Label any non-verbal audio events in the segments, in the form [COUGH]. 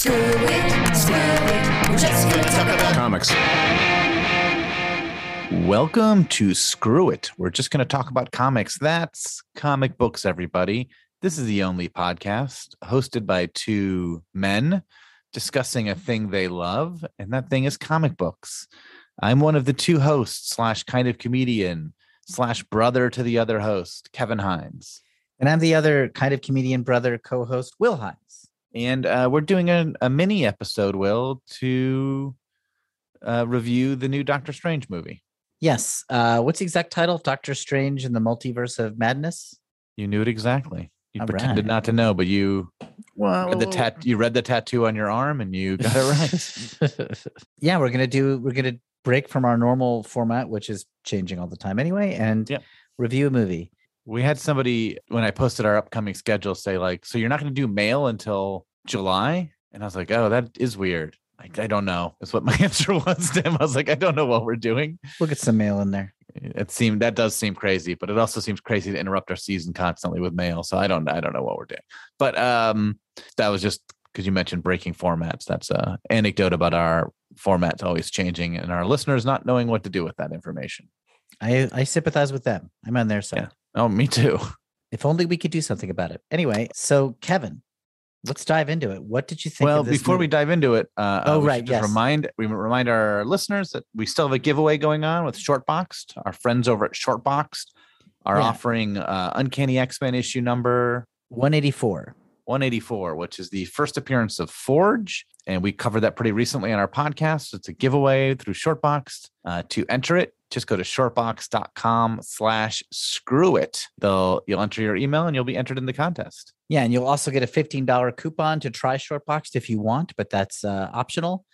Screw it, screw it. We're just gonna talk about Comics. Welcome to Screw It. We're just going to talk about comics. That's comic books, everybody. This is the only podcast hosted by two men discussing a thing they love, and that thing is comic books. I'm one of the two hosts, slash kind of comedian, slash brother to the other host, Kevin Hines. And I'm the other kind of comedian brother co host, Will Hines. And uh, we're doing a, a mini episode, Will, to uh, review the new Doctor Strange movie. Yes. Uh, what's the exact title? Doctor Strange and the Multiverse of Madness? You knew it exactly. You All pretended right. not to know, but you Well, read the tat. You read the tattoo on your arm, and you got it right. [LAUGHS] yeah, we're gonna do we're gonna break from our normal format, which is changing all the time anyway, and Yep. review a movie. We had somebody when I posted our upcoming schedule say like, "So you're not going to do mail until July?" And I was like, "Oh, that is weird." Like, I don't know. Is what my [LAUGHS] answer was to him. I was like, "I don't know what we're doing." We'll get some mail in there. It seemed that does seem crazy, but it also seems crazy to interrupt our season constantly with mail. So I don't, I don't know what we're doing. But um, that was just because you mentioned breaking formats. That's a anecdote about our formats always changing and our listeners not knowing what to do with that information. I I sympathize with them. I'm on their side. Yeah. Oh, me too. If only we could do something about it. Anyway, so Kevin, let's dive into it. What did you think? well of this before we dive into it uh Oh, uh, we right, just yes. remind we remind our listeners that we still have a giveaway going on with shortboxed our friends over at shortboxed are Yeah. offering uh uncanny x-men issue number 184. 184 which is the first appearance of forge and we covered that pretty recently on our podcast it's a giveaway through shortboxed uh, to enter it just go to shortbox.com slash screw it they'll you'll enter your email and you'll be entered in the contest Yeah, and you'll also get a $15 coupon to try Shortboxed if you want, but that's uh, optional.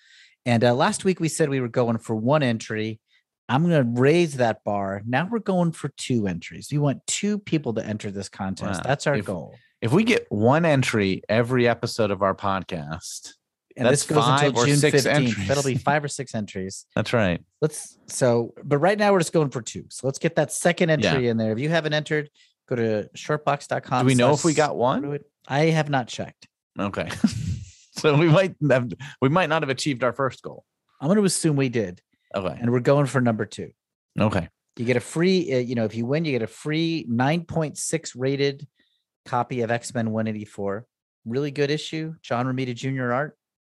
And uh, last week we said we were going for one entry. I'm going to raise that bar. Now we're going for two entries. We want two people to enter this contest. Wow. That's our If- goal. If we get one entry every episode of our podcast And that's this goes five until June six 15th. entries. That'll be five or six entries. [LAUGHS] that's right Let's so, but right now we're just going for two. So let's get that second Yeah. entry in there. If you haven't entered, go to shortbox.com. do we know if we got one. I have not checked. okay [LAUGHS] so we might have we might not have achieved our first goal I'm going to assume we did, okay and we're going for number two. okay You get a free, uh, you know, if you win, you get a free 9.6 rated copy of X Men 184. Really good issue. John Romita Jr. art.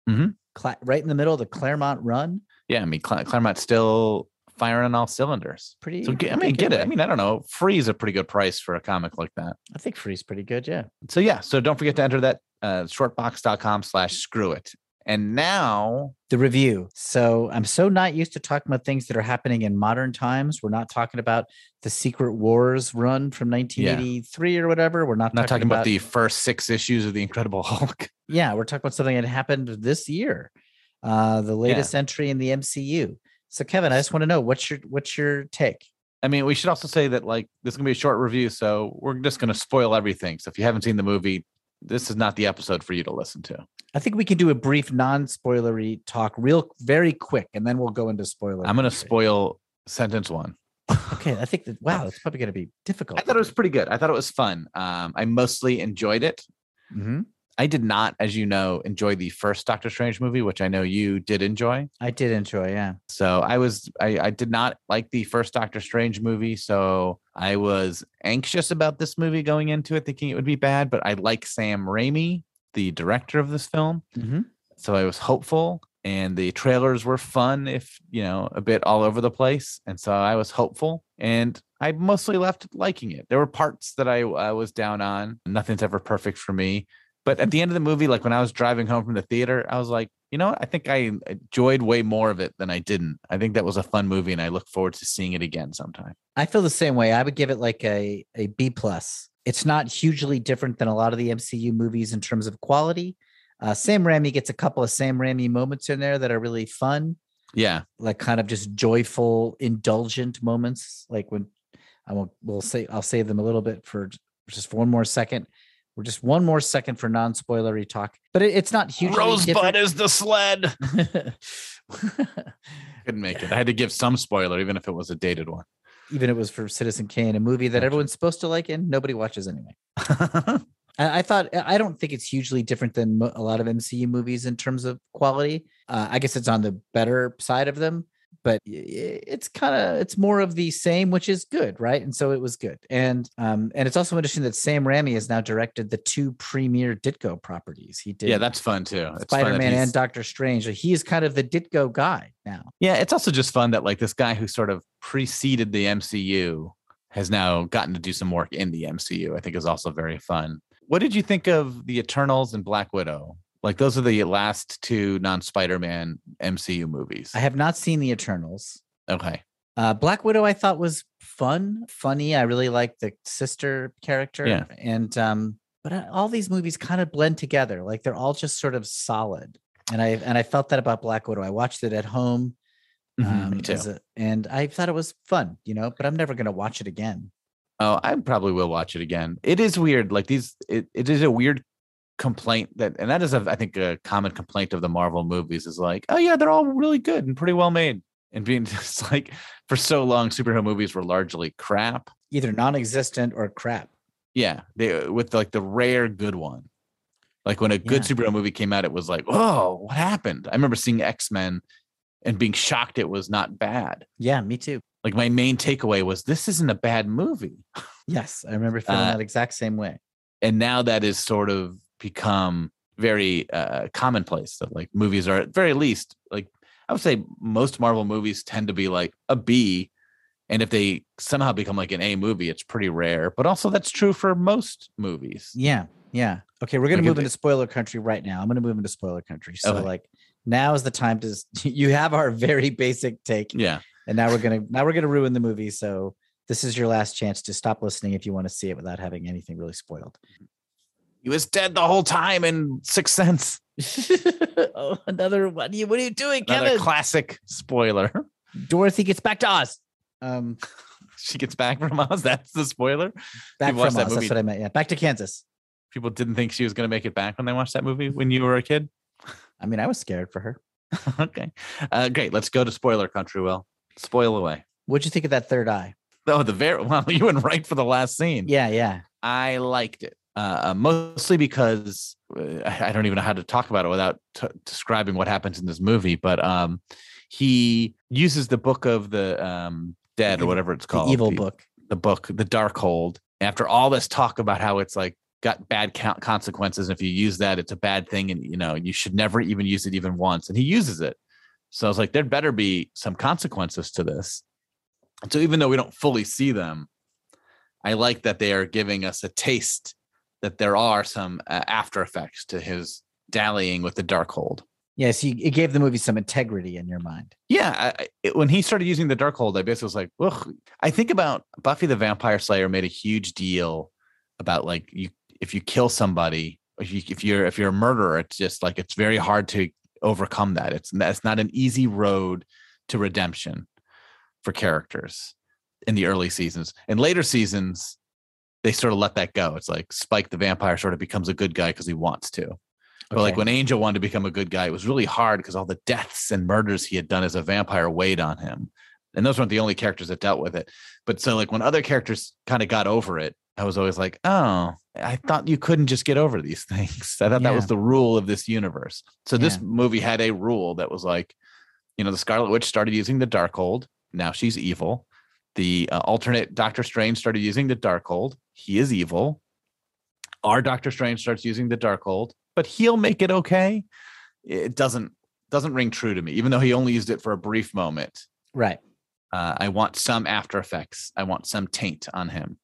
Mhm. Cla- right in the middle of the Claremont run. yeah i mean Cl- claremont's still firing on all cylinders Pretty. so get, i mean get it i mean i don't know free is a pretty good price for a comic like that I think free's pretty good. Yeah. so yeah so don't forget to enter that uh, shortbox.com slash screw it and now The review. So I'm so not used to talking about things that are happening in modern times. We're not talking about the Secret Wars run from 1983 or whatever. We're not, not talking about, the first six issues of the incredible hulk [LAUGHS] yeah we're talking about something that happened this year uh the latest entry in the mcu so kevin i just want to know what's your what's your take I mean, we should also say that like this is gonna be a short review, so we're just gonna spoil everything. So if you haven't seen the movie, this is not the episode for you to listen to. i think we can do a brief non-spoilery talk real very quick and then we'll go into spoiler I'm gonna spoil sentence one. okay i think that wow it's probably going to be difficult I thought it was pretty good. I thought it was fun. Um, I mostly enjoyed it. Mhm. I did not, as you know, enjoy the first Doctor Strange movie, which I know you did enjoy. i did enjoy yeah So I was I, I did not like the first Doctor Strange movie. So I was anxious about this movie going into it, thinking it would be bad, but I like Sam Raimi, the director of this film. Mhm. So I was hopeful and the trailers were fun, if you know, a bit all over the place. And so I was hopeful and I mostly left liking it. There were parts that I, I was down on. Nothing's ever perfect for me. But at the end of the movie, like when I was driving home from the theater, I was like, you know what? I think I enjoyed way more of it than I didn't. I think that was a fun movie and I look forward to seeing it again sometime. i feel the same way i would give it like a a b plus it's not hugely different than a lot of the mcu movies in terms of quality uh, sam raimi gets a couple of sam raimi moments in there that are really fun Yeah. like kind of just joyful, indulgent moments. Like when I won't, we'll say, I'll save them a little bit for just for one more second. We're just one more second for non-spoilery talk, but it, it's not hugely Rosebud is the sled. [LAUGHS] Couldn't make it. I had to give some spoiler, even if it was a dated one. Even it was for Citizen Kane, a movie that everyone's supposed to like and nobody watches anyway. [LAUGHS] I, I thought I don't think it's hugely different than a lot of MCU movies in terms of quality. Uh, I guess it's on the better side of them, but it's kind of it's more of the same, which is good, right? And so it was good. And um, and it's also interesting that Sam Raimi has now directed the two premier Ditko properties. He did Yeah, that's fun too. It's Spider Man he's- and Doctor Strange. He is kind of the Ditko guy now. Yeah, it's also just fun that like this guy who sort of preceded the MCU has now gotten to do some work in the MCU. I think is also very fun. What did you think of the Eternals and Black Widow? Like those are the last two non-Spider-Man MCU movies. I have not seen the Eternals. Okay. Uh, Black Widow, I thought was fun, funny. I really liked the sister character, Yeah. and um, but uh, all these movies kind of blend together. Like they're all just sort of solid, and I and I felt that about Black Widow. I watched it at home, Mhm, me um, too. a- and I thought it was fun, you know. But I'm never gonna watch it again. Oh, I probably will watch it again. It is weird. Like these, it, it is a weird complaint that, and that is, a, I think, a common complaint of the Marvel movies is like, oh yeah, they're all really good and pretty well made. And being [LAUGHS] just like, for so long, superhero movies were largely crap. Either non-existent or crap. Yeah, they with like the rare good one. Like when a good Yeah. superhero movie came out, it was like, oh, what happened? I remember seeing X Men and being shocked it was not bad. Yeah, me too. Like my main takeaway was this isn't a bad movie. [LAUGHS] Yes, I remember feeling Uh, that exact same way. and now that is sort of become very uh, commonplace that like movies are at very least like i would say most marvel movies tend to be like a b and if they somehow become like an a movie it's pretty rare but also that's true for most movies Yeah, yeah. Okay, we're gonna Like, move into spoiler country right now. I'm gonna move into spoiler country. So Okay. like now is the time to [LAUGHS] you have our very basic take, yeah and now we're gonna now we're gonna ruin the movie. So this is your last chance to stop listening if you want to see it without having anything really spoiled. He was dead the whole time in sixth sense [LAUGHS] oh, another what are you what are you doing, another Kevin? classic spoiler Dorothy gets back to Oz. Um, [LAUGHS] she gets back from Oz. that's the spoiler back You've watched from that Oz. movie. That's what I meant. Yeah, back to Kansas. people didn't think she was going to make it back when they watched that movie when you were a kid I mean, I was scared for her. [LAUGHS] okay uh, great let's go to spoiler country will spoil away What'd you think of that third eye? Oh, the very well, you went right for the last scene. Yeah, yeah. I liked it uh, mostly because uh, I don't even know how to talk about it without t- describing what happens in this movie. But um, he uses the book of the um, dead or whatever it's The called, evil the, book. the book, the Darkhold. After all this talk about how it's like got bad count consequences, if you use that, it's a bad thing, and you know you should never even use it even once. And he uses it. So I was like, there better be some consequences to this. And so even though we don't fully see them, I like that they are giving us a taste that there are some uh, after effects to his dallying with the Darkhold. Yes, you, it gave the movie some integrity in your mind. Yeah, I, I- it- when he started using the Darkhold, I basically was like, "Ugh." I think about Buffy the Vampire Slayer made a huge deal about like you if you kill somebody, if you if you're if you're a murderer, it's just like it's very hard to overcome that. It's that's not an easy road to redemption for characters in the early seasons. In later seasons, they sort of let that go. It's like Spike the vampire sort of becomes a good guy because he wants to. But like when Angel wanted to become a good guy, it was really hard because all the deaths and murders he had done as a vampire weighed on him. And those weren't the only characters that dealt with it. But so like when other characters kind of got over it, I was always like, oh, I thought you couldn't just get over these [LAUGHS] things. I thought that was the rule of this universe. So this movie had a rule that was like, you know, the Scarlet Witch started using the Darkhold. Now she's evil. The uh, alternate Doctor Strange started using the Darkhold. He is evil. Our Doctor Strange starts using the Darkhold, but he'll make it okay. It doesn't doesn't ring true to me, even though he only used it for a brief moment. right. Uh, I want some after effects. I want some taint on him.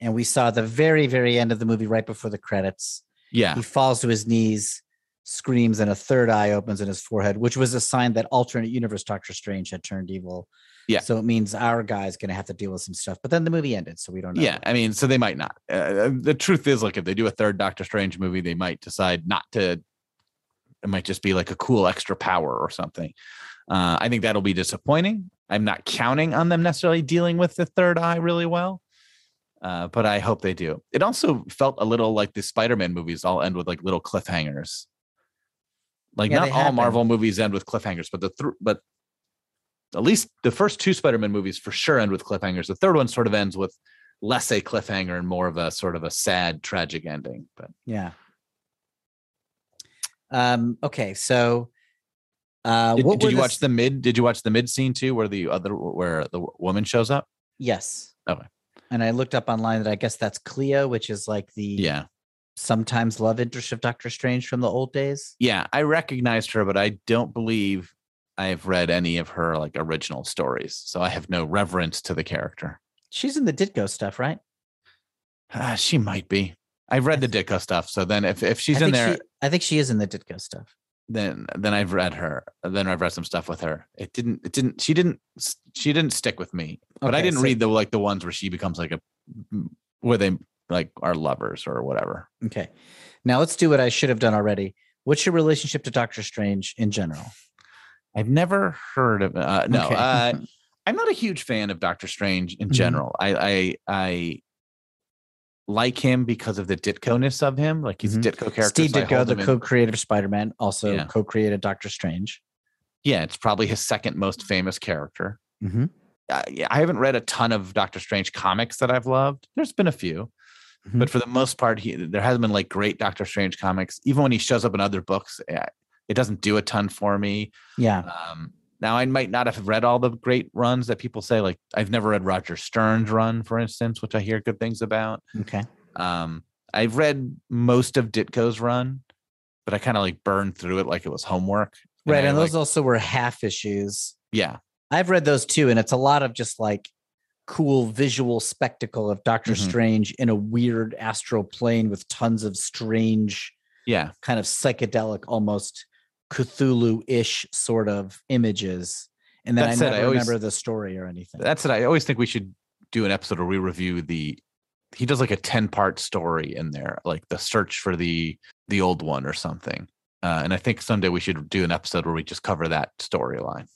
And we saw the very, very end of the movie right before the credits. Yeah, He falls to his knees, screams, and a third eye opens in his forehead, which was a sign that alternate universe Doctor Strange had turned evil. Yeah. So it means our guy's going to have to deal with some stuff. But then the movie ended, so we don't know. yeah. I mean, so they might not. Uh, the truth is, like, if they do a third Doctor Strange movie, they might decide not to. It might just be like a cool extra power or something. Uh, I think that'll be disappointing. I'm not counting on them necessarily dealing with the third eye really well. Uh, but I hope they do. It also felt a little like the Spider-Man movies all end with like little cliffhangers. Like Yeah, not all. Marvel movies end with cliffhangers, but the th- but at least the first two Spider-Man movies for sure end with cliffhangers. The third one sort of ends with less a cliffhanger and more of a sort of a sad, tragic ending. But Yeah. Um. Okay. So, uh, did, did you watch the mid? Did you watch the mid scene too, where the other where the woman shows up? Yes. Okay. And I looked up online that I guess that's Clea, which is like the Yeah, sometimes love interest of Doctor Strange from the old days. yeah. I recognized her, but I don't believe I've read any of her like original stories, so I have no reverence to the character. She's in the Ditko stuff, right? Ah, she might be. I've read the Ditko stuff, so then if if she's in there, She, I think she is in the Ditko stuff. then then I've read her. Then I've read some stuff with her. It didn't. It didn't. She didn't. She didn't stick with me. But I didn't so- read the like the ones where she becomes like a where they like are lovers or whatever. Okay. Now let's do what I should have done already. What's your relationship to Doctor Strange in general? I've never heard of. Uh, no, Okay. uh, [LAUGHS] I'm not a huge fan of Doctor Strange in Mhm. general. I I I like him because of the Ditko-ness of him. Like he's Mhm. a Ditko character. Steve so Ditko, the co-creator of Spider-Man, also Yeah. co-created Doctor Strange. yeah, it's probably his second most famous character. Mm-hmm. uh, yeah, I haven't read a ton of Doctor Strange comics that I've loved. There's been a few, Mhm. but for the most part, he there hasn't been like great Doctor Strange comics. Even when he shows up in other books, it doesn't do a ton for me. Yeah. Um, now, I might not have read all the great runs that people say. Like I've never read Roger Stern's run, for instance, which I hear good things about. Okay. Um, I've read most of Ditko's run, but I kind of like burned through it like it was homework. Right. And like- those also were half issues. yeah, I've read those too, and it's a lot of just like cool visual spectacle of Doctor Mhm. Strange in a weird astral plane with tons of strange, yeah. kind of psychedelic, almost Cthulhu-ish sort of images. And then That I said, I never always- remember the story or anything. That's it. I always think we should do an episode where we review the. He does like a ten part story in there, like the search for the the old one or something. Uh, and I think someday we should do an episode where we just cover that storyline.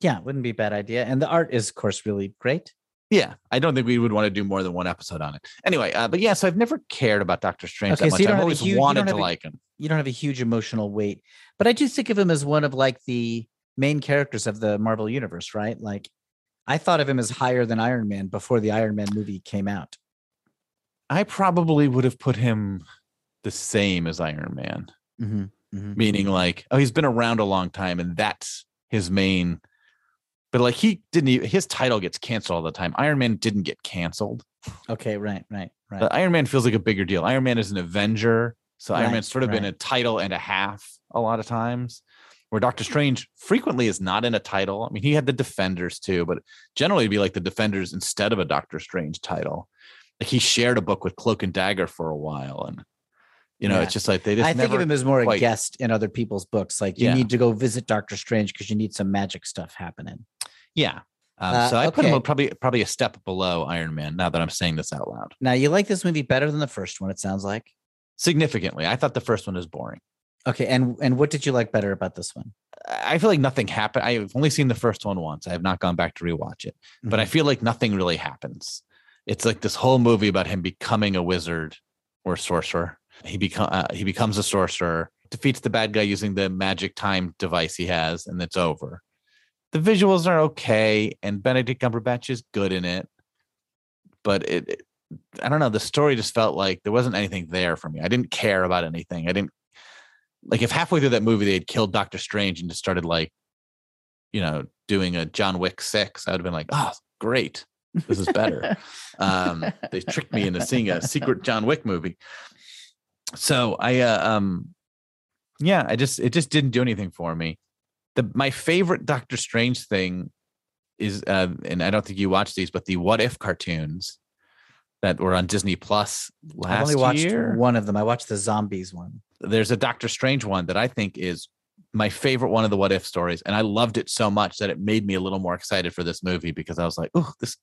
yeah, wouldn't be a bad idea. And the art is, of course, really great. Yeah, I don't think we would want to do more than one episode on it. Anyway, uh, but yeah, so I've never cared about Doctor Strange Okay, that so much. I've always huge- wanted to a- like him. You don't have a huge emotional weight, but I do think of him as one of like the main characters of the Marvel universe, right? Like, I thought of him as higher than Iron Man before the Iron Man movie came out. I probably would have put him the same as Iron Man. Mm-hmm. meaning like oh he's been around a long time and that's his main but like he didn't even, his title gets canceled all the time iron man didn't get canceled Okay, right, right, right. but iron man feels like a bigger deal iron man is an avenger so iron man's sort of been a title and a half a lot of times where doctor strange frequently is not in a title i mean he had the defenders too but generally it'd be like the defenders instead of a doctor strange title like he shared a book with cloak and dagger for a while and you know Yeah. it's just like they just I think of him as more a guest in other people's books. Like you Yeah. need to go visit Doctor Strange because you need some magic stuff happening. Yeah. Um, Uh, so I put him probably probably a step below Iron Man. Now that I'm saying this out loud, Now you like this movie better than the first one. It sounds like. significantly, I thought the first one was boring. Okay, and and what did you like better about this one? I feel like nothing happened. I've only seen the first one once. I have not gone back to rewatch it, but I Mhm. feel like nothing really happens. It's like this whole movie about him becoming a wizard or sorcerer. He become uh, he becomes a sorcerer, defeats the bad guy using the magic time device he has, and it's over. The visuals are okay, and Benedict Cumberbatch is good in it, but it, it I don't know. The story just felt like there wasn't anything there for me. I didn't care about anything. I didn't like if halfway through that movie they had killed Doctor Strange and just started like, you know, doing a John Wick six, I would have been like, oh, great, this is better. um, they tricked me into seeing a secret John Wick movie. So I, uh, um, yeah, I just it just didn't do anything for me. The my favorite Doctor Strange thing is, uh, and I don't think you watched these, but the What If cartoons that were on Disney Plus last I've only watched year one of them. I watched the zombies one. there's a Doctor Strange one that I think is my favorite one of the what if stories. And I loved it so much that it made me a little more excited for this movie because I was like, oh, this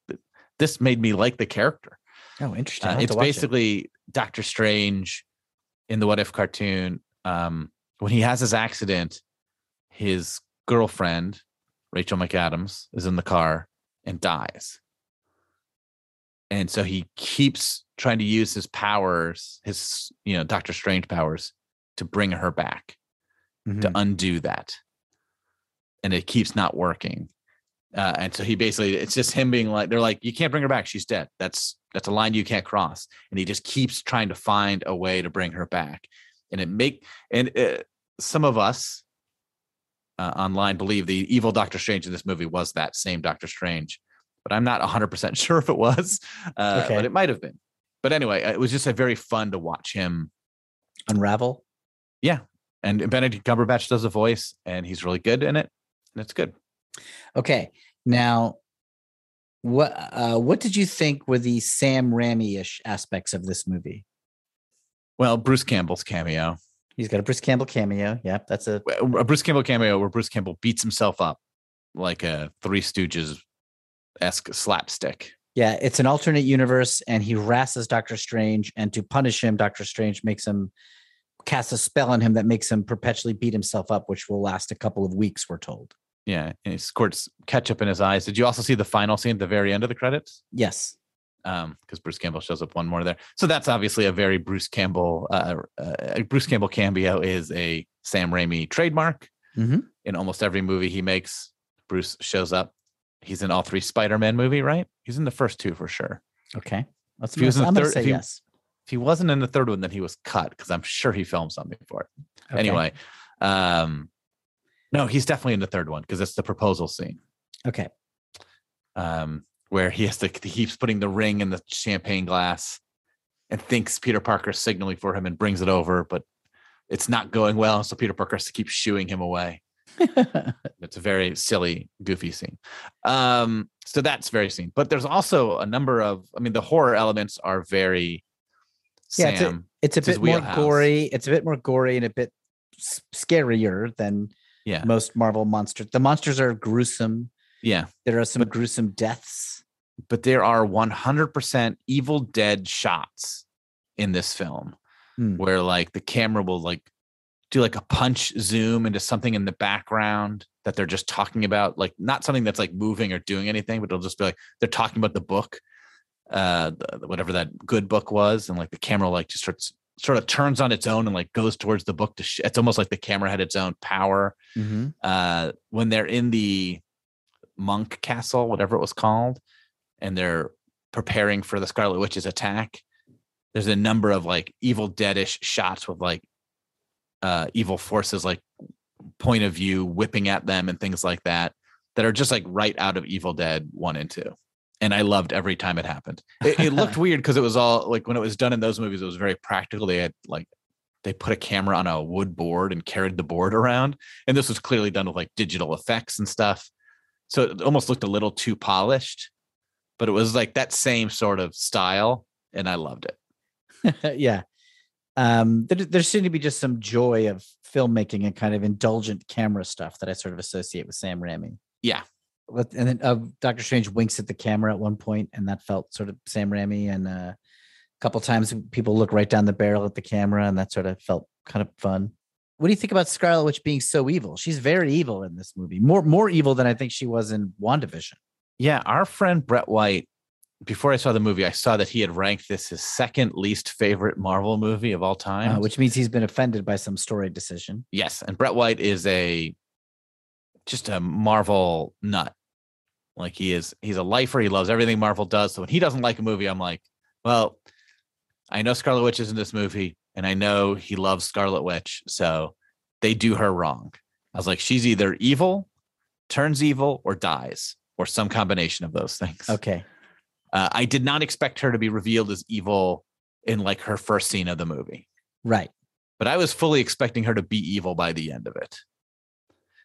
this made me like the character. Oh, interesting. Uh, it's watch it. basically Doctor Strange in the what if cartoon. Um, when he has his accident, his girlfriend, Rachel McAdams, is in the car and dies. And so he keeps trying to use his powers, his, you know, Doctor Strange powers to bring her back, to Mhm. undo that. And it keeps not working. Uh, and so he basically, it's just him being like, they're like, you can't bring her back. She's dead. That's that's a line you can't cross and he just keeps trying to find a way to bring her back and it make and uh, some of us uh, online believe the evil doctor strange in this movie was that same doctor strange but i'm not 100% [LAUGHS] sure if it was uh, Okay. but it might have been but anyway it was just a very fun to watch him Unravel. Yeah. And benedict cumberbatch does a voice and he's really good in it and it's good Okay. Now, what uh, what did you think were the Sam Raimi-ish aspects of this movie? well bruce campbell's cameo He's got a Bruce Campbell cameo. Yep, that's a a Bruce Campbell cameo where Bruce Campbell beats himself up like a Three Stooges esque slapstick. yeah. It's an alternate universe, and he harasses Doctor Strange, and to punish him, Doctor Strange makes him cast a spell on him that makes him perpetually beat himself up, which will last a couple of weeks. We're told. Yeah, and he squirts ketchup in his eyes. Did you also see the final scene at the very end of the credits? Yes. Um, because Bruce Campbell shows up one more there. So that's obviously a very Bruce Campbell. Uh, uh, Bruce Campbell cameo is a Sam Raimi trademark. Mhm. In almost every movie he makes, Bruce shows up. He's in all three Spider-Man movie, right? He's in the first two for sure. Okay. Let's. If he was in I'm the gonna third- say if he- yes. If he wasn't in the third one, then he was cut because I'm sure he filmed something for it. Okay. Anyway, um, no, he's definitely in the third one because it's the proposal scene Okay. um, where he has to he keeps putting the ring in the champagne glass and thinks Peter Parker's signaling for him and brings it over, but it's not going well. So Peter Parker has to keep shooing him away. [LAUGHS] It's a very silly, goofy scene. Um, so that's very scene. But there's also a number of, I mean, the horror elements are very Yeah, it's a- Sam. it's a It's his bit more wheelhouse. gory. It's a bit more gory and a bit scarier than yeah, most Marvel monsters. The monsters are gruesome. yeah. There are some But- gruesome deaths. But there are 100% evil dead shots in this film Hmm. where like the camera will like do like a punch zoom into something in the background that they're just talking about like not something that's like moving or doing anything but it'll just be like they're talking about the book uh the, whatever that good book was and like the camera like just starts sort of turns on its own and like goes towards the book to sh- it's almost like the camera had its own power Mhm. uh, when they're in the monk castle, whatever it was called, and they're preparing for the Scarlet Witch's attack, there's a number of like evil deadish shots with like uh, evil forces like point of view whipping at them and things like that that are just like right out of Evil Dead one and two. And I loved every time it happened. It, it looked [LAUGHS] weird because it was all like when it was done in those movies, it was very practical. They had like they put a camera on a wood board and carried the board around and this was clearly done with like digital effects and stuff so it almost looked a little too polished but it was like that same sort of style and i loved it [LAUGHS] yeah. Um, there, there seemed to be just some joy of filmmaking and kind of indulgent camera stuff that I sort of associate with Sam Raimi. Yeah. But- And then uh, Doctor Strange winks at the camera at one point, and that felt sort of Sam Raimi. And uh, a couple times people look right down the barrel at the camera, and that sort of felt kind of fun. What do you think about Scarlet Witch being so evil? She's very evil in this movie, more more evil than I think she was in WandaVision. Yeah our friend brett white before i saw the movie i saw that he had ranked this his second least favorite marvel movie of all time. Uh, which means he's been offended by some story decision. yes and brett white is a just a marvel nut. Like he is he's a lifer he loves everything marvel does so when he doesn't like a movie i'm like well i know scarlet witch is in this movie and i know he loves scarlet witch so they do her wrong. I was like she's either evil turns evil or dies or some combination of those things Okay. uh, i did not expect her to be revealed as evil in like her first scene of the movie Right. but I was fully expecting her to be evil by the end of it.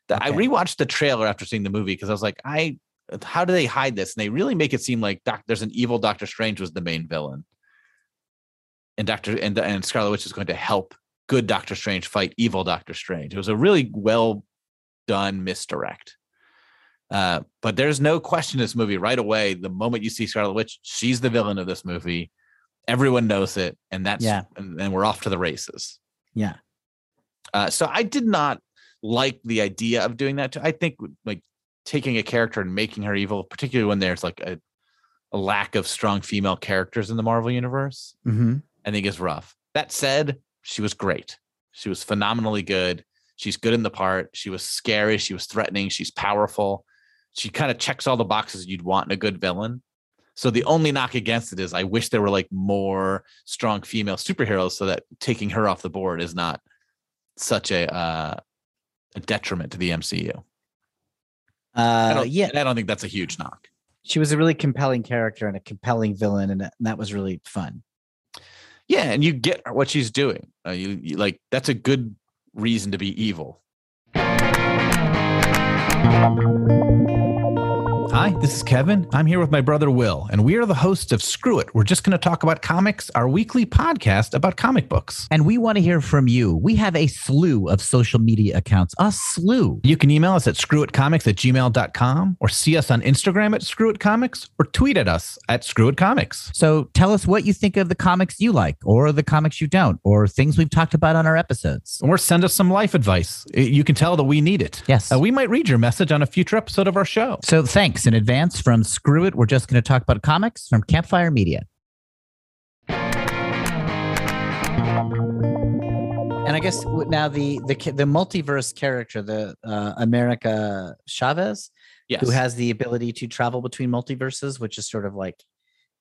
The- I rewatched the trailer after seeing the movie because I was like, I how do they hide this? And they really make it seem like doc, there's an evil Doctor Strange was the main villain, and Doctor and and Scarlet Witch is going to help good Doctor Strange fight evil Doctor Strange. It was a really well done misdirect. Uh, but there's no question in this movie right away. The moment you see Scarlet Witch, she's the villain of this movie. Everyone knows it, and that's Yeah. and, and we're off to the races. Yeah. Uh, so I did not like the idea of doing that. Too. I think like taking a character and making her evil, particularly when there's like a, a lack of strong female characters in the Marvel universe, Mm-hmm. I think is rough. That said, she was great. She was phenomenally good. She's good in the part. She was scary. She was threatening. She's powerful. She kind of checks all the boxes you'd want in a good villain. So the only knock against it is I wish there were like more strong female superheroes so that taking her off the board is not such a uh, a detriment to the MCU. I Uh, don't, yeah, I don't think that's a huge knock. she was a really compelling character and a compelling villain, and that, and that was really fun. Yeah, and you get what she's doing. Uh, you, you like that's a good reason to be evil. Hi, this is Kevin. I'm here with my brother Will, and we are the hosts of Screw It. We're just going to talk about comics, our weekly podcast about comic books. And we want to hear from you. We have a slew of social media accounts, a slew. You can email us at screwitcomics at gmail.com or see us on Instagram at screwitcomics or tweet at us at screwitcomics. So tell us what you think of the comics you like, or the comics you don't, or things we've talked about on our episodes. Or send us some life advice. You can tell that we need it. Yes. Uh, we might read your message on a future episode of our show. So thanks in advance from Screw It. We're just going to talk about comics from Campfire Media. And I guess now the the the multiverse character, the uh, America Chavez, Yes. who has the ability to travel between multiverses, which is sort of like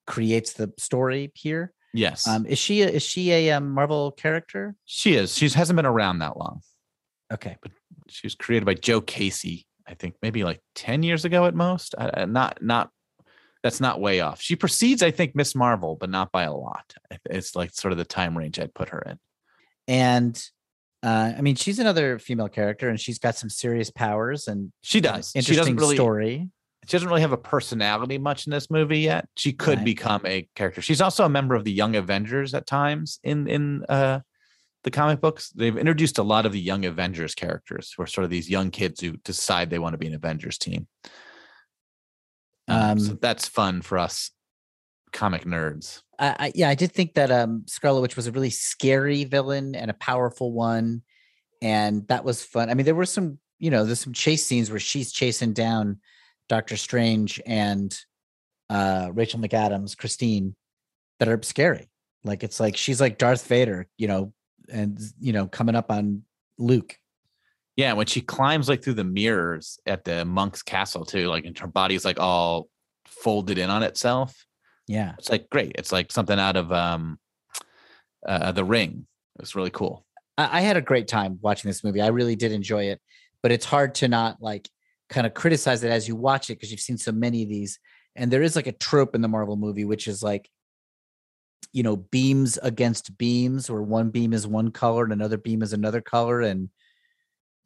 creates the story here. yes. Um, is she a, is she a um, Marvel character? she is. She hasn't been around that long. Okay, but She was created by Joe Casey, I think maybe like 10 years ago at most. Uh, not, not, that's not way off. She precedes, I think, Miss Marvel, but not by a lot. It's like sort of the time range I'd put her in. and uh, I mean she's another female character, and she's got some serious powers and She an does. She interesting doesn't really, story. she doesn't really have a personality much in this movie yet. She could Right. become a character. She's also a member of the Young Avengers at times in in uh, the comic books. They've introduced a lot of the Young Avengers characters, who are sort of these young kids who decide they want to be an Avengers team. Um, so Um, that's fun for us comic nerds. I, I, yeah, I did think that um, Scarlet Witch was a really scary villain and a powerful one, and that was fun. I mean, there were some, you know, there's some chase scenes where she's chasing down Doctor Strange and uh, Rachel McAdams, Christine, that are scary. Like it's like she's like Darth Vader, you know, and you know, coming up on Luke. Yeah, when she climbs like through the mirrors at the monk's castle too, like and her body's like all folded in on itself. Yeah, It's like great. It's like something out of um uh the ring. It's really cool. I, I had a great time watching this movie. I really did enjoy it, but it's hard to not like kind of criticize it as you watch it because you've seen so many of these. And there is like a trope in the Marvel movie, which is like, you know, beams against beams, where one beam is one color and another beam is another color. And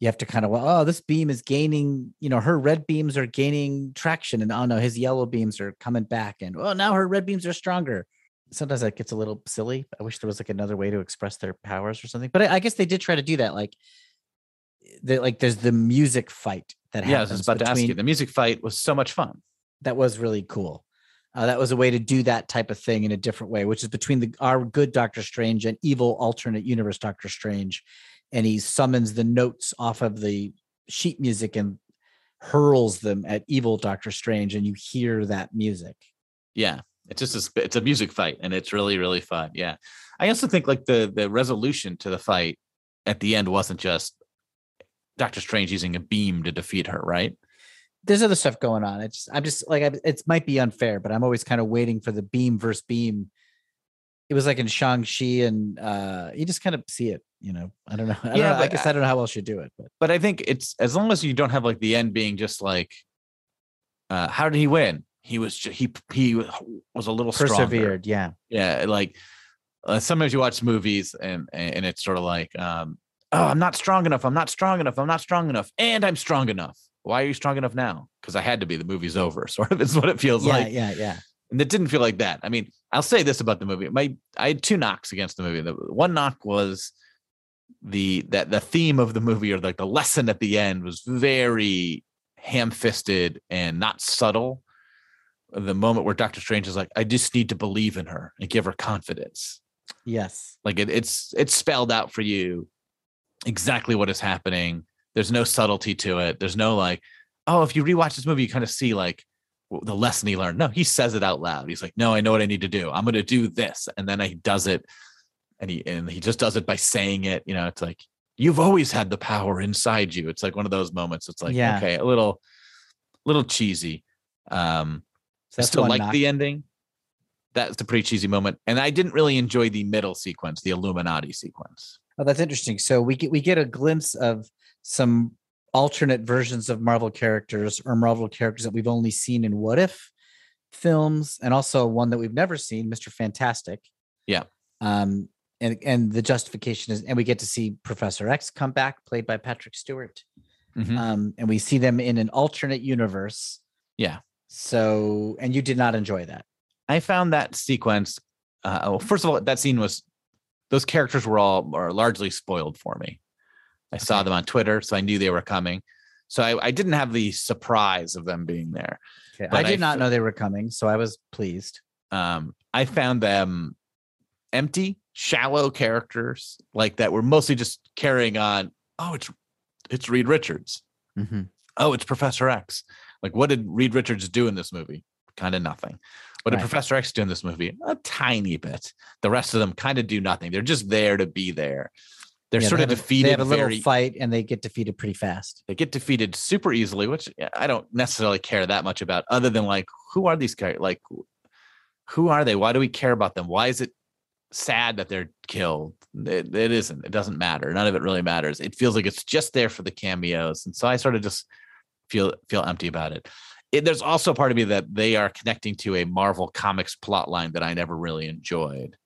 you have to kind of, well, oh, this beam is gaining, you know, her red beams are gaining traction. And oh no, his yellow beams are coming back. And well now her red beams are stronger sometimes that gets a little silly. I wish there was like another way to express their powers or something. But I, I guess they did try to do that. Like, the, like there's the music fight that Yeah, I happens was about to ask you. between- The music fight was so much fun. that was really cool. Uh, that was a way to do that type of thing in a different way, which is between the our good Doctor Strange and evil alternate universe Doctor Strange, and he summons the notes off of the sheet music and hurls them at evil Doctor Strange, and you hear that music. Yeah. It's just a, it's a music fight and it's really, really fun. Yeah. I also think like the the resolution to the fight at the end wasn't just Doctor Strange using a beam to defeat her, right? There's other stuff going on. It's I'm just like I, it might be unfair, but I'm always kind of waiting for the beam versus beam. It was like in Shang Chi, and uh, you just kind of see it. You know, I don't know. I, don't Yeah, know. I guess I don't know how else you do it, but but I think it's as long as you don't have like the end being just like, uh, how did he win? He was ju- he he was a little stronger. persevered. Yeah, Yeah, like uh, sometimes you watch movies and and it's sort of like, um, oh, I'm not strong enough. I'm not strong enough. I'm not strong enough, and I'm strong enough. Why are you strong enough now? Because I had to be. The movie's over. [LAUGHS] Sort of is what it feels yeah, like. yeah, yeah. Yeah. And it didn't feel like that. I mean, I'll say this about the movie. My I had two knocks against the movie. The one knock was the that the theme of the movie or like the lesson at the end was very ham-fisted and not subtle. The moment where Doctor Strange is like, I just need to believe in her and give her confidence. Yes, Like it, it's it's spelled out for you exactly what is happening. There's no subtlety to it. There's no like, oh, if you rewatch this movie, you kind of see like the lesson he learned. No, he says it out loud. He's like, no, I know what I need to do. I'm going to do this, and then he does it, and he and he just does it by saying it. You know, it's like you've always had the power inside you. It's like one of those moments. It's like Yeah. okay, a little, little cheesy. Um, So I still like knock. the ending. That's a pretty cheesy moment, and I didn't really enjoy the middle sequence, the Illuminati sequence. Oh, that's interesting. So we get we get a glimpse of some alternate versions of Marvel characters or Marvel characters that we've only seen in What If films, and also one that we've never seen, Mister Fantastic. Yeah. Um, and and the justification is, and we get to see Professor X come back, played by Patrick Stewart. Mhm. Um, and we see them in an alternate universe. Yeah. So, and you did not enjoy that. I found that sequence. Uh, well, first of all, that scene was those characters were all are largely spoiled for me. I saw Okay. them on Twitter, so I knew they were coming. So I, I didn't have the surprise of them being there. Okay. I did I not know they were coming, so I was pleased. Um, I found them empty, shallow characters like that were mostly just carrying on. Oh, it's it's Reed Richards. Mhm. Oh, it's Professor X. Like, what did Reed Richards do in this movie? Kind of nothing. What did Professor X do in this movie? A tiny bit. The rest of them kind of do nothing. They're just there to be there. They're Yeah, sort they of have a- defeated. They have a little very, fight, and they get defeated pretty fast. they get defeated super easily, which I don't necessarily care that much about, other than like, who are these guys? Like, who are they? Why do we care about them? Why is it sad that they're killed? It, it isn't. It doesn't matter. None of it really matters. It feels like it's just there for the cameos, and so I sort of just feel feel empty about it. it there's also part of me that they are connecting to a Marvel Comics plot line that I never really enjoyed.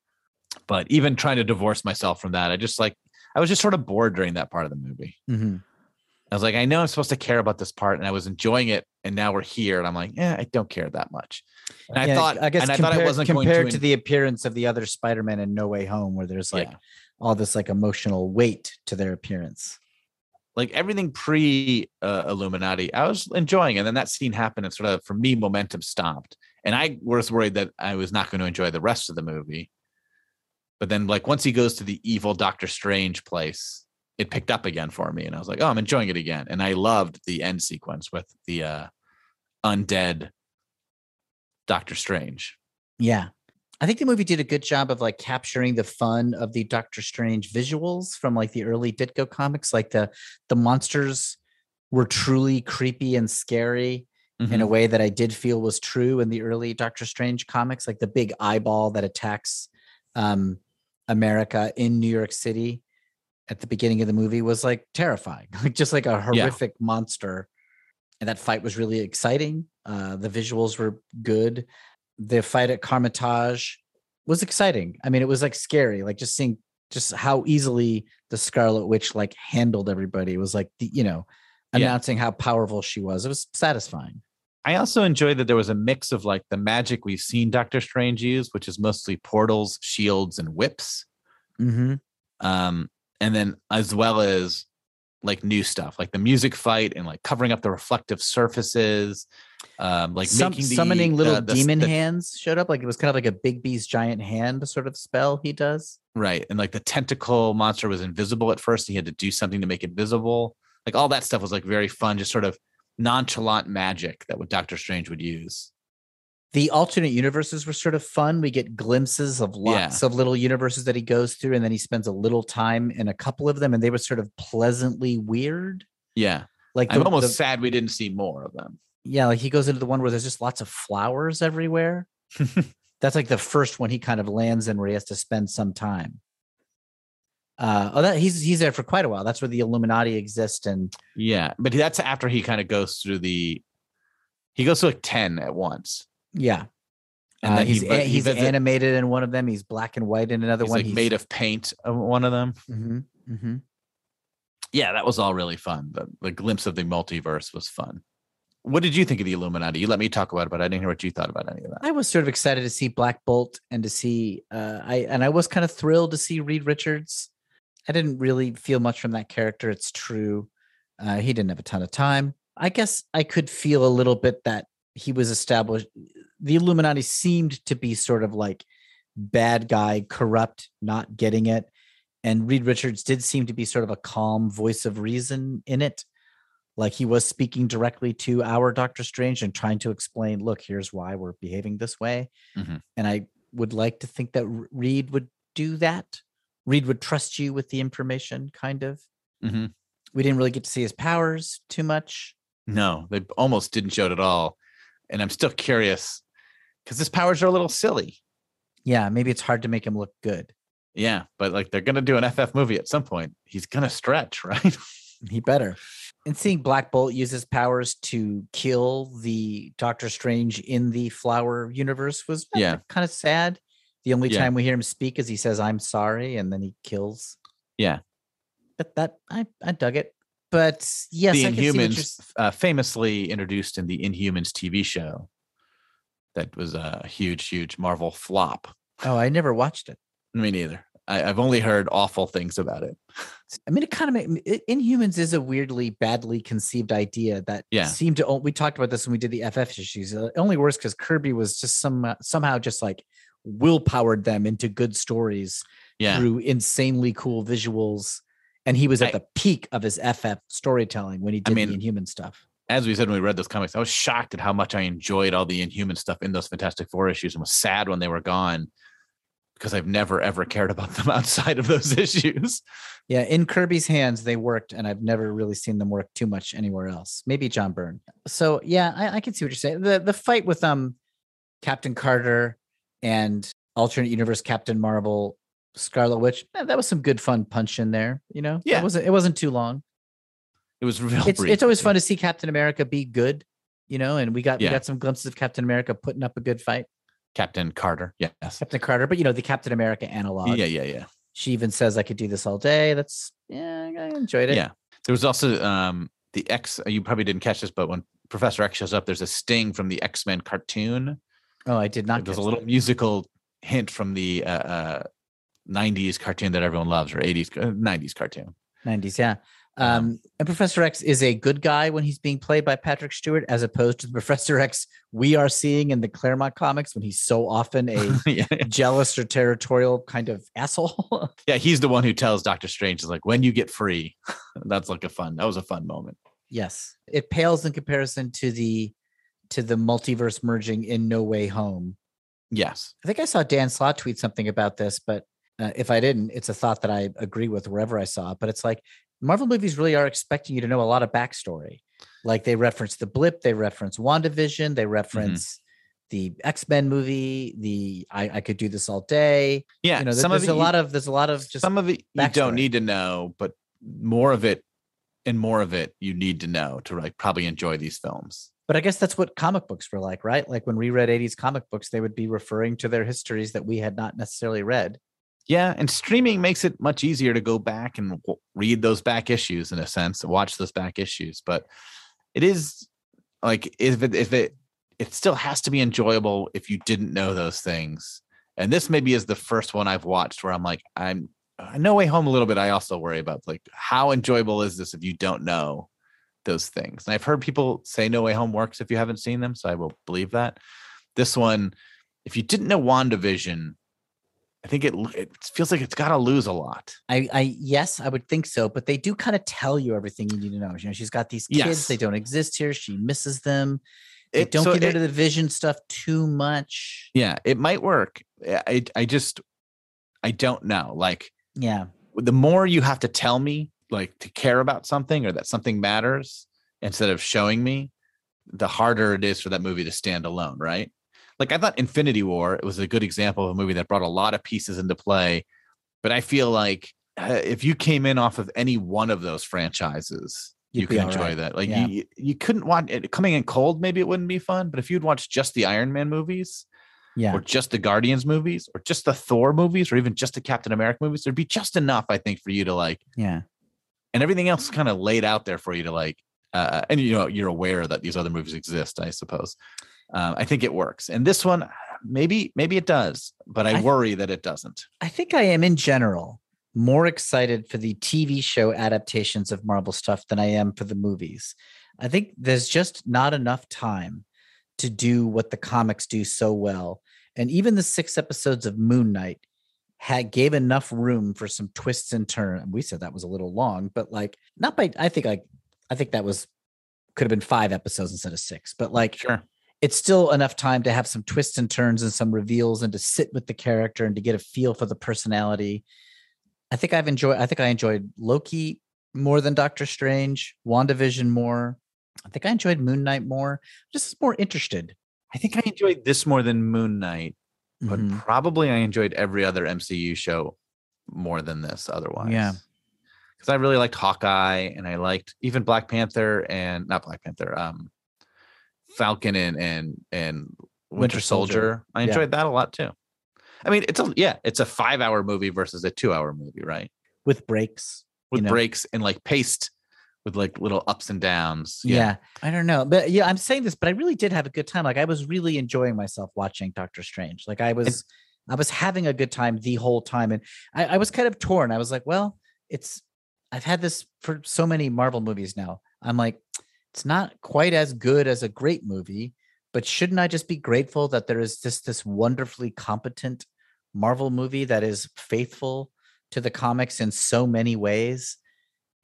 But even trying to divorce myself from that, I just like I was just sort of bored during that part of the movie. Mhm. I was like, I know I'm supposed to care about this part, and I was enjoying it, and now we're here, and I'm like, yeah, I don't care that much. And I thought, I guess and I thought it wasn't going compared to, to, en- the appearance of the other Spider-Man in No Way Home, where there's like Yeah. all this like emotional weight to their appearance. like everything pre uh, Illuminati, I was enjoying, and then that scene happened, and sort of for me, momentum stopped, and I was worried that I was not going to enjoy the rest of the movie. But then, like once he goes to the evil Doctor Strange place, it picked up again for me, and I was like, oh, I'm enjoying it again, and I loved the end sequence with the uh, undead Doctor Strange. Yeah. I think the movie did a good job of like capturing the fun of the Doctor Strange visuals from like the early Ditko comics. Like the the monsters were truly creepy and scary in a Mhm. way that I did feel was true in the early Doctor Strange comics, like the big eyeball that attacks um, America in New York City at the beginning of the movie was like terrifying, [LAUGHS] like just like a horrific monster. And that fight was really exciting. Uh, the visuals were good. The fight at Kamar-Taj was exciting. I mean, it was like scary, like just seeing just how easily the Scarlet Witch like handled everybody. It was like the, you know, Yeah. announcing how powerful she was. It was satisfying. I also enjoyed that there was a mix of like the magic we've seen Doctor Strange use, which is mostly portals, shields, and whips. Mm-hmm. Um, and then as well as like new stuff, like the music fight and like covering up the reflective surfaces, um, like Some, making the, summoning little uh, the- demon the- hands showed up. Like it was kind of like a Bigby's giant hand sort of spell he does. right, and like the tentacle monster was invisible at first. He had to do something to make it visible. Like all that stuff was like very fun, just sort of nonchalant magic that what Doctor Strange would use. The alternate universes were sort of fun. We get glimpses of lots of little universes that he goes through, and then he spends a little time in a couple of them, and they were sort of pleasantly weird. Yeah, Like I'm almost the- sad we didn't see more of them. yeah, like he goes into the one where there's just lots of flowers everywhere. [LAUGHS] That's like the first one he kind of lands in where he has to spend some time. Uh, oh, that he's he's there for quite a while. That's where the Illuminati exist, and Yeah, but that's after he kind of goes through the. He goes to like ten at once, yeah, and uh, then he's he, he he's visit- animated in one of them. He's black and white in another he's one. like made of paint. Of one of them. Mhm, mhm. Yeah, that was all really fun. The, the glimpse of the multiverse was fun. What did you think of the Illuminati? You let me talk about it, but I didn't hear what you thought about any of that. I was sort of excited to see Black Bolt and to see uh, I and I was kind of thrilled to see Reed Richards. I didn't really feel much from that character. It's true. Uh, he didn't have a ton of time. I guess I could feel a little bit that he was established. The Illuminati seemed to be sort of like bad guy, corrupt, not getting it. And Reed Richards did seem to be sort of a calm voice of reason in it. Like he was speaking directly to our Doctor Strange and trying to explain, look, here's why we're behaving this way. Mhm. And I would like to think that Reed would do that. Reed would trust you with the information, kind of. Mhm. We didn't really get to see his powers too much. No, they almost didn't show it at all, and I'm still curious. because his powers are a little silly. Yeah, maybe it's hard to make him look good. Yeah, but like they're gonna do an FF movie at some point. He's gonna stretch, [LAUGHS] right? He better. And seeing Black Bolt use his powers to kill the Doctor Strange in the Flower universe was Yeah. kind of sad. The only Yeah. time we hear him speak is he says, I'm sorry, and then he kills. Yeah. But that I, I dug it. But yes, the I can see what you're Inhumans, uh, famously introduced in the Inhumans TV show, that was a huge, huge Marvel flop. Oh, I never watched it. Me neither. I, I've only heard awful things about it. I mean, it kind of Inhumans is a weirdly badly conceived idea that Yeah. seemed to. We talked about this when we did the FF issues. Uh, It only works because Kirby was just some somehow just like willpowered them into good stories Yeah, through insanely cool visuals, and he was at I- the peak of his FF storytelling when he I did mean, the Inhuman stuff. as we said when we read those comics, I was shocked at how much I enjoyed all the Inhuman stuff in those Fantastic Four issues, and was sad when they were gone because I've never ever cared about them [LAUGHS] outside of those issues. Yeah, in Kirby's hands, they worked, and I've never really seen them work too much anywhere else. Maybe John Byrne. So yeah, I, I can see what you're saying. The the fight with um Captain Carter and alternate universe Captain Marvel, Scarlet Witch, eh, that was some good fun punch in there. You know, Yeah. it wasn't it wasn't too long. It was real It's it's always fun to see Captain America be good. You know, and we got we got some glimpses of Captain America putting up a good fight. Captain Carter. Yes. Captain Carter, but you know the Captain America analog. Yeah, yeah, yeah. She even says I could do this all day. That's yeah, I enjoyed it. Yeah. There was also um the X. You probably didn't catch this, but when Professor X shows up, there's a sting from the X Men cartoon. Oh, I did not. There's a little that. musical hint from the uh, uh, 90s cartoon that everyone loves, or 80s, uh, 90s cartoon. 90s, yeah. Um, Um, and Professor X is a good guy when he's being played by Patrick Stewart, as opposed to the [LAUGHS] Professor X we are seeing in the Claremont comics when he's so often a [LAUGHS] yeah. jealous or territorial kind of asshole. [LAUGHS] yeah, he's the one who tells Doctor Strange, is like, when you get free. That's like a fun, that was a fun moment. yes, it pales in comparison to the to the multiverse merging in No Way Home. Yes. I think I saw Dan Slott tweet something about this, but uh, if I didn't, it's a thought that I agree with wherever I saw it. But it's like Marvel movies really are expecting you to know a lot of backstory. Like they reference the blip, they reference WandaVision, they reference the X Men movie, the I, I could do this all day. Yeah. You know, some there's of it a lot of there's a lot of just some of it you backstory. don't need to know, but more of it and more of it you need to know to like probably enjoy these films. But I guess that's what comic books were like, right? Like when we read 80s comic books, they would be referring to their histories that we had not necessarily read. Yeah, and streaming makes it much easier to go back and read those back issues in a sense, watch those back issues. But it is like if it if it it still has to be enjoyable if you didn't know those things. And this maybe is the first one I've watched where I'm like, I'm uh, I know way home a little bit. I also worry about like how enjoyable is this if you don't know those things. And I've heard people say No Way Home works if you haven't seen them, so I will believe that. This one, if you didn't know WandaVision, I think it it feels like it's got to lose a lot. I, I yes, I would think so, but they do kind of tell you everything you need to know. You know, she's got these kids, Yes. they don't exist here. She misses them. They It- don't so get it- into the vision stuff too much. Yeah, it might work. I I- I just I don't know. Like Yeah. the more you have to tell me like to care about something or that something matters instead of showing me, the harder it is for that movie to stand alone, right? Like I thought Infinity War it was a good example of a movie that brought a lot of pieces into play, but I feel like uh, if you came in off of any one of those franchises, You'd you could enjoy right. that. Like Yeah. you, you couldn't watch it coming in cold. Maybe it wouldn't be fun, but if you'd watched just the Iron Man movies, Yeah. or just the Guardians movies, or just the Thor movies, or even just the Captain America movies, there'd be just enough, I think, for you to like, Yeah. And everything else kind of laid out there for you to like, uh, and you know, you're aware that these other movies exist, I suppose. Um, I think it works, and this one, maybe, maybe it does, but I, I- worry that it doesn't. I think I am in general more excited for the TV show adaptations of Marvel stuff than I am for the movies. I think there's just not enough time to do what the comics do so well. And even the six episodes of Moon Knight had gave enough room for some twists and turns. We said that was a little long, but like not by I think like I think that was could have been five episodes instead of six, but like Sure. it's still enough time to have some twists and turns and some reveals and to sit with the character and to get a feel for the personality. I think I've enjoyed I think I enjoyed Loki more than Doctor Strange, WandaVision more. I think I enjoyed Moon Knight more. Just more interested. I think I enjoyed this more than Moon Knight, but Mhm. probably I enjoyed every other MCU show more than this otherwise. Yeah. Because I really liked Hawkeye and I liked even Black Panther and not Black Panther, um Falcon and and and Winter, Winter Soldier. Soldier. I Yeah. enjoyed that a lot too. I mean, it's a yeah, it's a five hour movie versus a two hour movie, right? with breaks. With know. breaks and like paced with like little ups and downs. Yeah. I don't know. But yeah, I'm saying this, but I really did have a good time. Like I was really enjoying myself watching Doctor Strange. Like I was I was having a good time the whole time. And I, I was kind of torn. I was like, well, it's I've had this for so many Marvel movies now. I'm like, it's not quite as good as a great movie, but shouldn't I just be grateful that there is just this wonderfully competent Marvel movie that is faithful to the comics in so many ways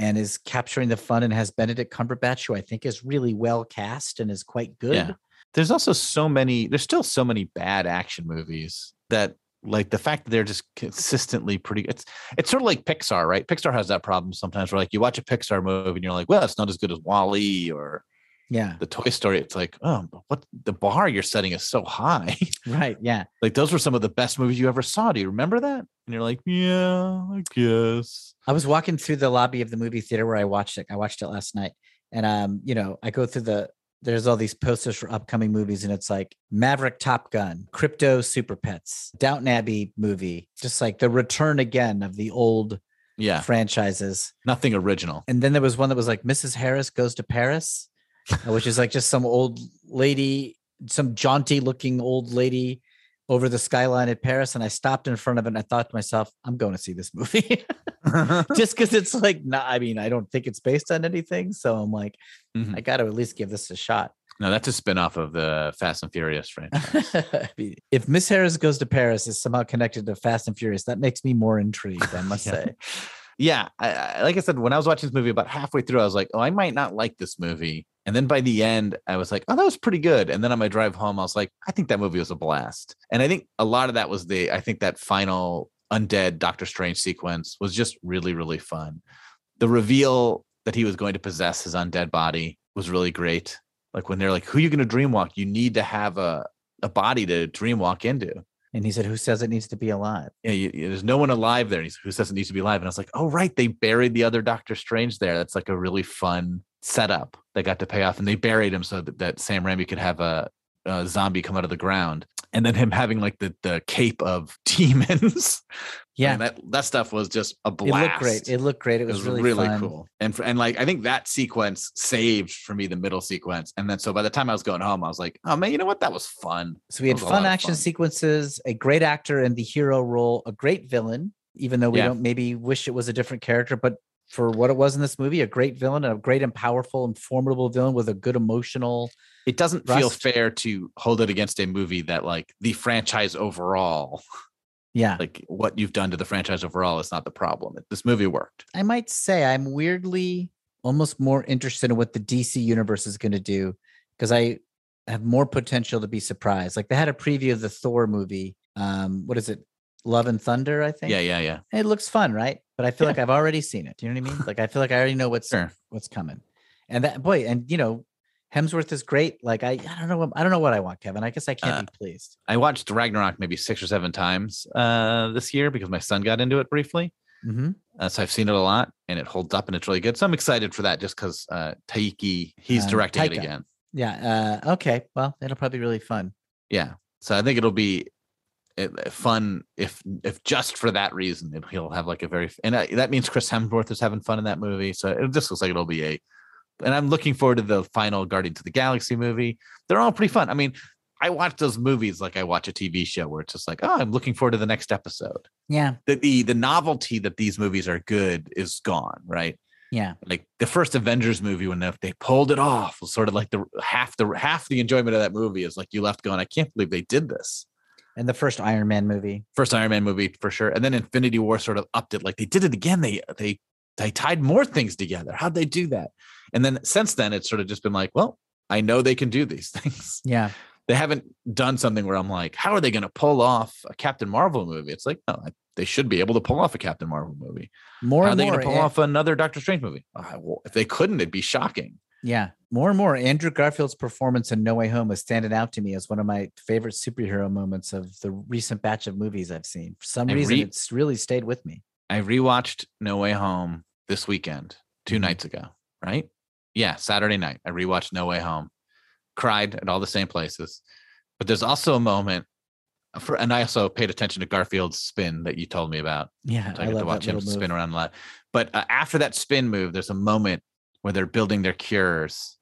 and is capturing the fun and has Benedict Cumberbatch, who I think is really well cast and is quite good. Yeah. there's also so many there's still so many bad action movies that like the fact that they're just consistently pretty it's it's sort of like pixar right pixar has that problem sometimes where like you watch a pixar movie and you're like well it's not as good as WALL-E or Yeah. the toy story it's like oh what the bar you're setting is so high [LAUGHS] Right. Yeah. like those were some of the best movies you ever saw do you remember that and you're like yeah i guess I was walking through the lobby of the movie theater where I watched it. I watched it last night. And um, you know, I go through the there's all these posters for upcoming movies, and it's like Maverick Top Gun, Krypto Super Pets, Downton Abbey movie, just like the return again of the old yeah franchises. nothing original And then there was one that was like Mrs. Harris Goes to Paris, [LAUGHS] which is like just some old lady, some jaunty looking old lady over the skyline at Paris. And I stopped in front of it and I thought to myself, I'm going to see this movie. [LAUGHS] [LAUGHS] just because it's like not i mean i don't think it's based on anything so i'm like Mhm. i gotta at least give this a shot no that's a spin-off of the fast and furious franchise if miss harris goes to paris is somehow connected to fast and furious that makes me more intrigued i must Yeah. say yeah I, I, like i said when i was watching this movie about halfway through i was like oh i might not like this movie and then by the end i was like oh that was pretty good and then on my drive home i was like i think that movie was a blast and i think a lot of that was the i think that final undead doctor strange sequence was just really really fun the reveal that he was going to possess his undead body was really great like when they're like who are you going to dreamwalk you need to have a a body to dreamwalk into and he said who says it needs to be alive yeah, you, you- there's no one alive there. And he's, who says it needs to be alive? And I was like, oh, right. They buried the other Doctor Strange there. That's like a really fun setup that got to pay off. And they buried him so that, that Sam Raimi could have a, a zombie come out of the ground. And then him having like the, the cape of [LAUGHS] demons. Yeah that, that stuff was just a blast. it looked great it looked great it It was, was, really, fun. cool. And for, and like I think that sequence saved for me the middle sequence. And then so by the time I was going home, I was like, oh man, you know what? That was fun. so we had was fun action fun. sequences a great actor in the hero role a great villain even though we Yeah. don't maybe wish it was a different character but for what it was in this movie a great villain a great and powerful and formidable villain with a good emotional it doesn't feel fair to hold it against a movie that like the franchise overall yeah like what you've done to the franchise overall is not the problem this movie worked I might say I'm weirdly almost more interested in what the DC universe is going to do because I have more potential to be surprised. Like they had a preview of the Thor movie. Um, what is it? Love and Thunder, I think. yeah yeah yeah It looks fun, right? But I feel Yeah. like I've already seen it. Do you know what I mean? Like I feel like I already know what's Sure. what's coming. And that boy, and you know, Hemsworth is great. Like I, I don't know, what, I don't know what I want, Kevin. I guess I can't Uh, be pleased. i watched ragnarok maybe six or seven times uh this year because my son got into it briefly Mm-hmm. uh, so i've seen it a lot and it holds up and it's really good so i'm excited for that just because uh Taika he's Um, directing it again Yeah. Uh, okay. Well, it'll probably be really fun. yeah so i think it'll be uh, Eh, eh, fun if if just for that reason it, he'll have like a very and that means chris hemsworth is having fun in that movie so it just looks like it'll be a and i'm looking forward to the final guardians of the galaxy movie. They're all pretty fun. I mean i watch those movies like i watch a tv show where it's just like oh i'm looking forward to the next episode. Yeah. the the, the novelty that these movies are good is gone right? Yeah. like the first Avengers movie when they, they pulled it off was sort of like the half the half the enjoyment of that movie is like you left going I can't believe they did this And the first Iron Man movie. first Iron Man movie for sure. And then Infinity War sort of upped it. Like they did it again. They they they tied more things together. How'd they do that? And then since then it's sort of just been like well I know they can do these [LAUGHS] things. Yeah. they haven't done something where I'm like how are they going to pull off a Captain Marvel movie? It's like no I, they should be able to pull off a Captain Marvel movie. More how are they going to pull and- off another Doctor Strange movie? Uh, well, if they couldn't, it'd be shocking. Yeah. More and more, Andrew Garfield's performance in No Way Home is standing out to me as one of my favorite superhero moments of the recent batch of movies I've seen. For some I reason, re- it's really stayed with me. I rewatched No Way Home this weekend, 2 Mhm. nights ago, right? Yeah, Saturday night. I rewatched No Way Home. Cried at all the same places. But there's also a moment for and I also paid attention to Garfield's spin that you told me about. Yeah. So I I get to watch him spin around a lot. But uh, after that spin move, there's a moment where they're building their cures.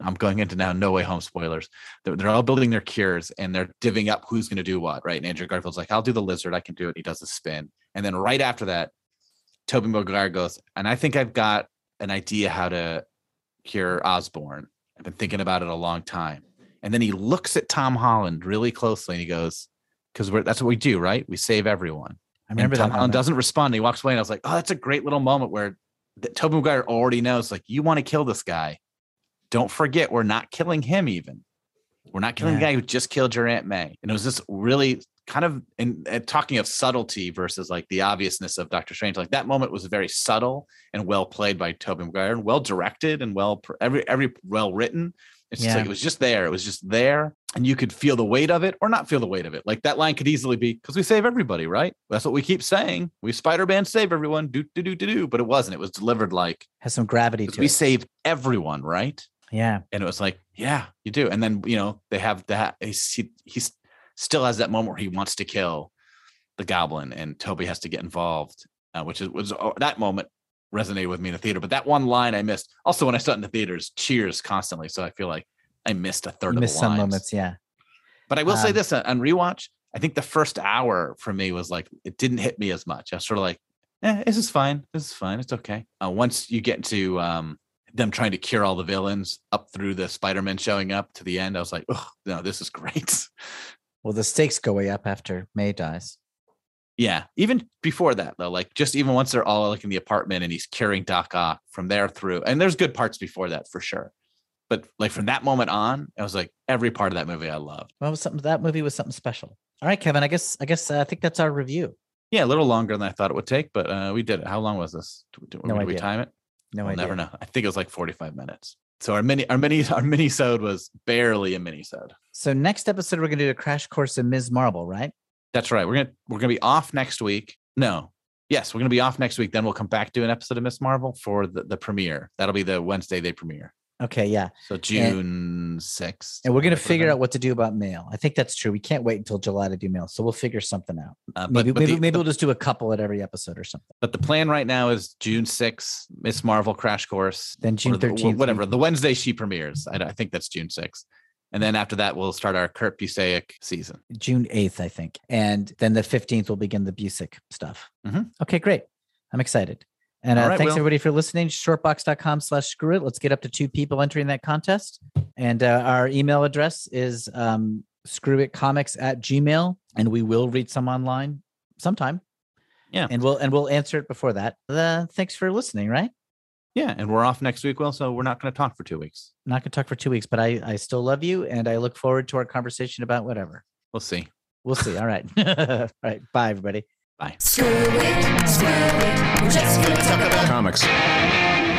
I'm going into now no way home spoilers. They're, they're all building their cures and they're divvying up who's going to do what, right? And Andrew Garfield's like, I'll do the lizard. I can do it. He does the spin. And then right after that, Tobey Maguire goes, and I think I've got an idea how to cure Osborne. I've been thinking about it a long time. And then he looks at Tom Holland really closely and he goes, because that's what we do, right? We save everyone. I remember and that. Tom Holland doesn't respond. He walks away, and I was like, "Oh, that's a great little moment where that Tobey Maguire already knows, like, you want to kill this guy. Don't forget, we're not killing him. Even we're not killing the guy who just killed your Aunt May." And it was this really kind of in talking of subtlety versus like the obviousness of Doctor Strange. Like that moment was very subtle and well played by Tobey Maguire, and well directed and well every every well written. It's just Yeah. like it was just there. It was just there, and you could feel the weight of it or not feel the weight of it. Like that line could easily be because we save everybody, right? That's what we keep saying. We Spider Man save everyone, do do do do do. But it wasn't. It was delivered like Has some gravity to we it. save everyone, right? Yeah. And it was like, yeah, you do. And then you know they have that. He's, he he's still has that moment where he wants to kill the Goblin, and Tobey has to get involved, uh, which is was uh, that moment resonated with me in the theater. But that one line I missed. Also, when I saw it in the theaters, cheers constantly. So I feel like I missed a third You of missed the some lines. moments. Yeah. But I will say Um, this uh, on rewatch, I think the first hour for me was like it didn't hit me as much. I was sort of like, eh, this is fine. This is fine. It's okay. Uh, once you get to um, them trying to cure all the villains up through the Spider-Man showing up to the end, I was like, oh no, this is great. Well, the stakes go way up after May dies. Yeah. Even before that though, like just even once they're all like in the apartment and he's curing Doc Ock from there through, and there's good parts before that for sure. But like from that moment on, I was like every part of that movie I loved. Well, was something that movie was something special. All right, Kevin. I guess I guess uh, I think that's our review. Yeah, a little longer than I thought it would take, but uh, we did it. How long was this? Did, did- No did we idea. time it? No we'll idea. never know. I think it was like 45 minutes. So our mini our mini [LAUGHS] our mini sode was barely a mini sode. So next episode we're gonna do a crash course in Ms. Marvel, right? That's right. We're gonna we're gonna be off next week. No. Yes, we're gonna be off next week. Then we'll come back to an episode of Miss Marvel for the, the premiere. That'll be the Wednesday they premiere. Okay, yeah. So June 6th. And we're gonna figure out what to do about mail. I think that's true. We can't wait until July to do mail, so we'll figure something out. uh, but, Maybe but maybe, the, maybe we'll just do a couple at every episode or something. but the plan right now is June 6th, Miss Marvel Crash Course. Then June thirteenth, whatever. The Wednesday she premieres. I, I think that's June 6th. And then after that, we'll start our Kurt Busiek season. June eighth, I think, and then the fifteenth we'll begin the Busiek stuff. Mhm. Okay, great. I'm excited. And uh, right, thanks Will. everybody for listening. Shortbox.com slash screw it. Let's get up to two people entering that contest. And uh, our email address is um, screwitcomics at gmail. And we will read some online sometime. Yeah. And we'll and we'll answer it before that. Uh, thanks for listening, right? Yeah. And we're off next week, Will. So we're not going to talk for two weeks. Not gonna talk for two weeks, but I, I still love you and I look forward to our conversation about whatever. We'll see. We'll see. All right. [LAUGHS] All right. Bye everybody. Screw it, screw it. We're just gonna talk about Comics.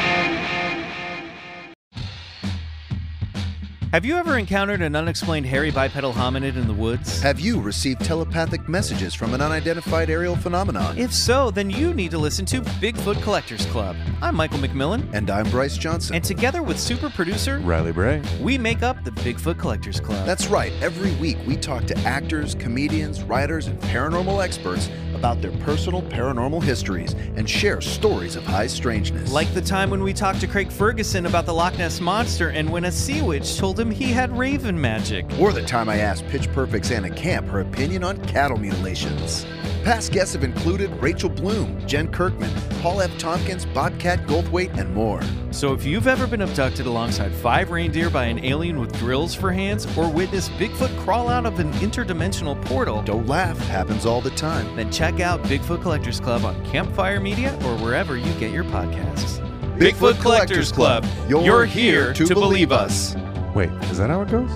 Have you ever encountered an unexplained hairy bipedal hominid in the woods? Have you received telepathic messages from an unidentified aerial phenomenon? If so, then you need to listen to Bigfoot Collectors Club. I'm Michael McMillian, and I'm Bryce Johnson. and together with super producer, Riley Bray. we make up the Bigfoot Collectors Club. That's right. Every week we talk to actors, comedians, writers, and paranormal experts about their personal paranormal histories and share stories of high strangeness. like the time when we talked to Craig Ferguson about the Loch Ness Monster and when a sea witch told him he had raven magic. or the time I asked Pitch Perfect's Anna Camp her opinion on cattle mutilations. Past guests have included Rachel Bloom, Jen Kirkman, Paul F. Tompkins, Bobcat Goldthwait, and more. So if you've ever been abducted alongside five reindeer by an alien with drills for hands or witnessed Bigfoot crawl out of an interdimensional portal, Don't laugh, happens all the time. then check out Bigfoot Collectors Club on Campfire Media or wherever you get your podcasts. Bigfoot Collectors Club. You're here to believe us. Wait, is that how it goes?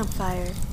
Campfire.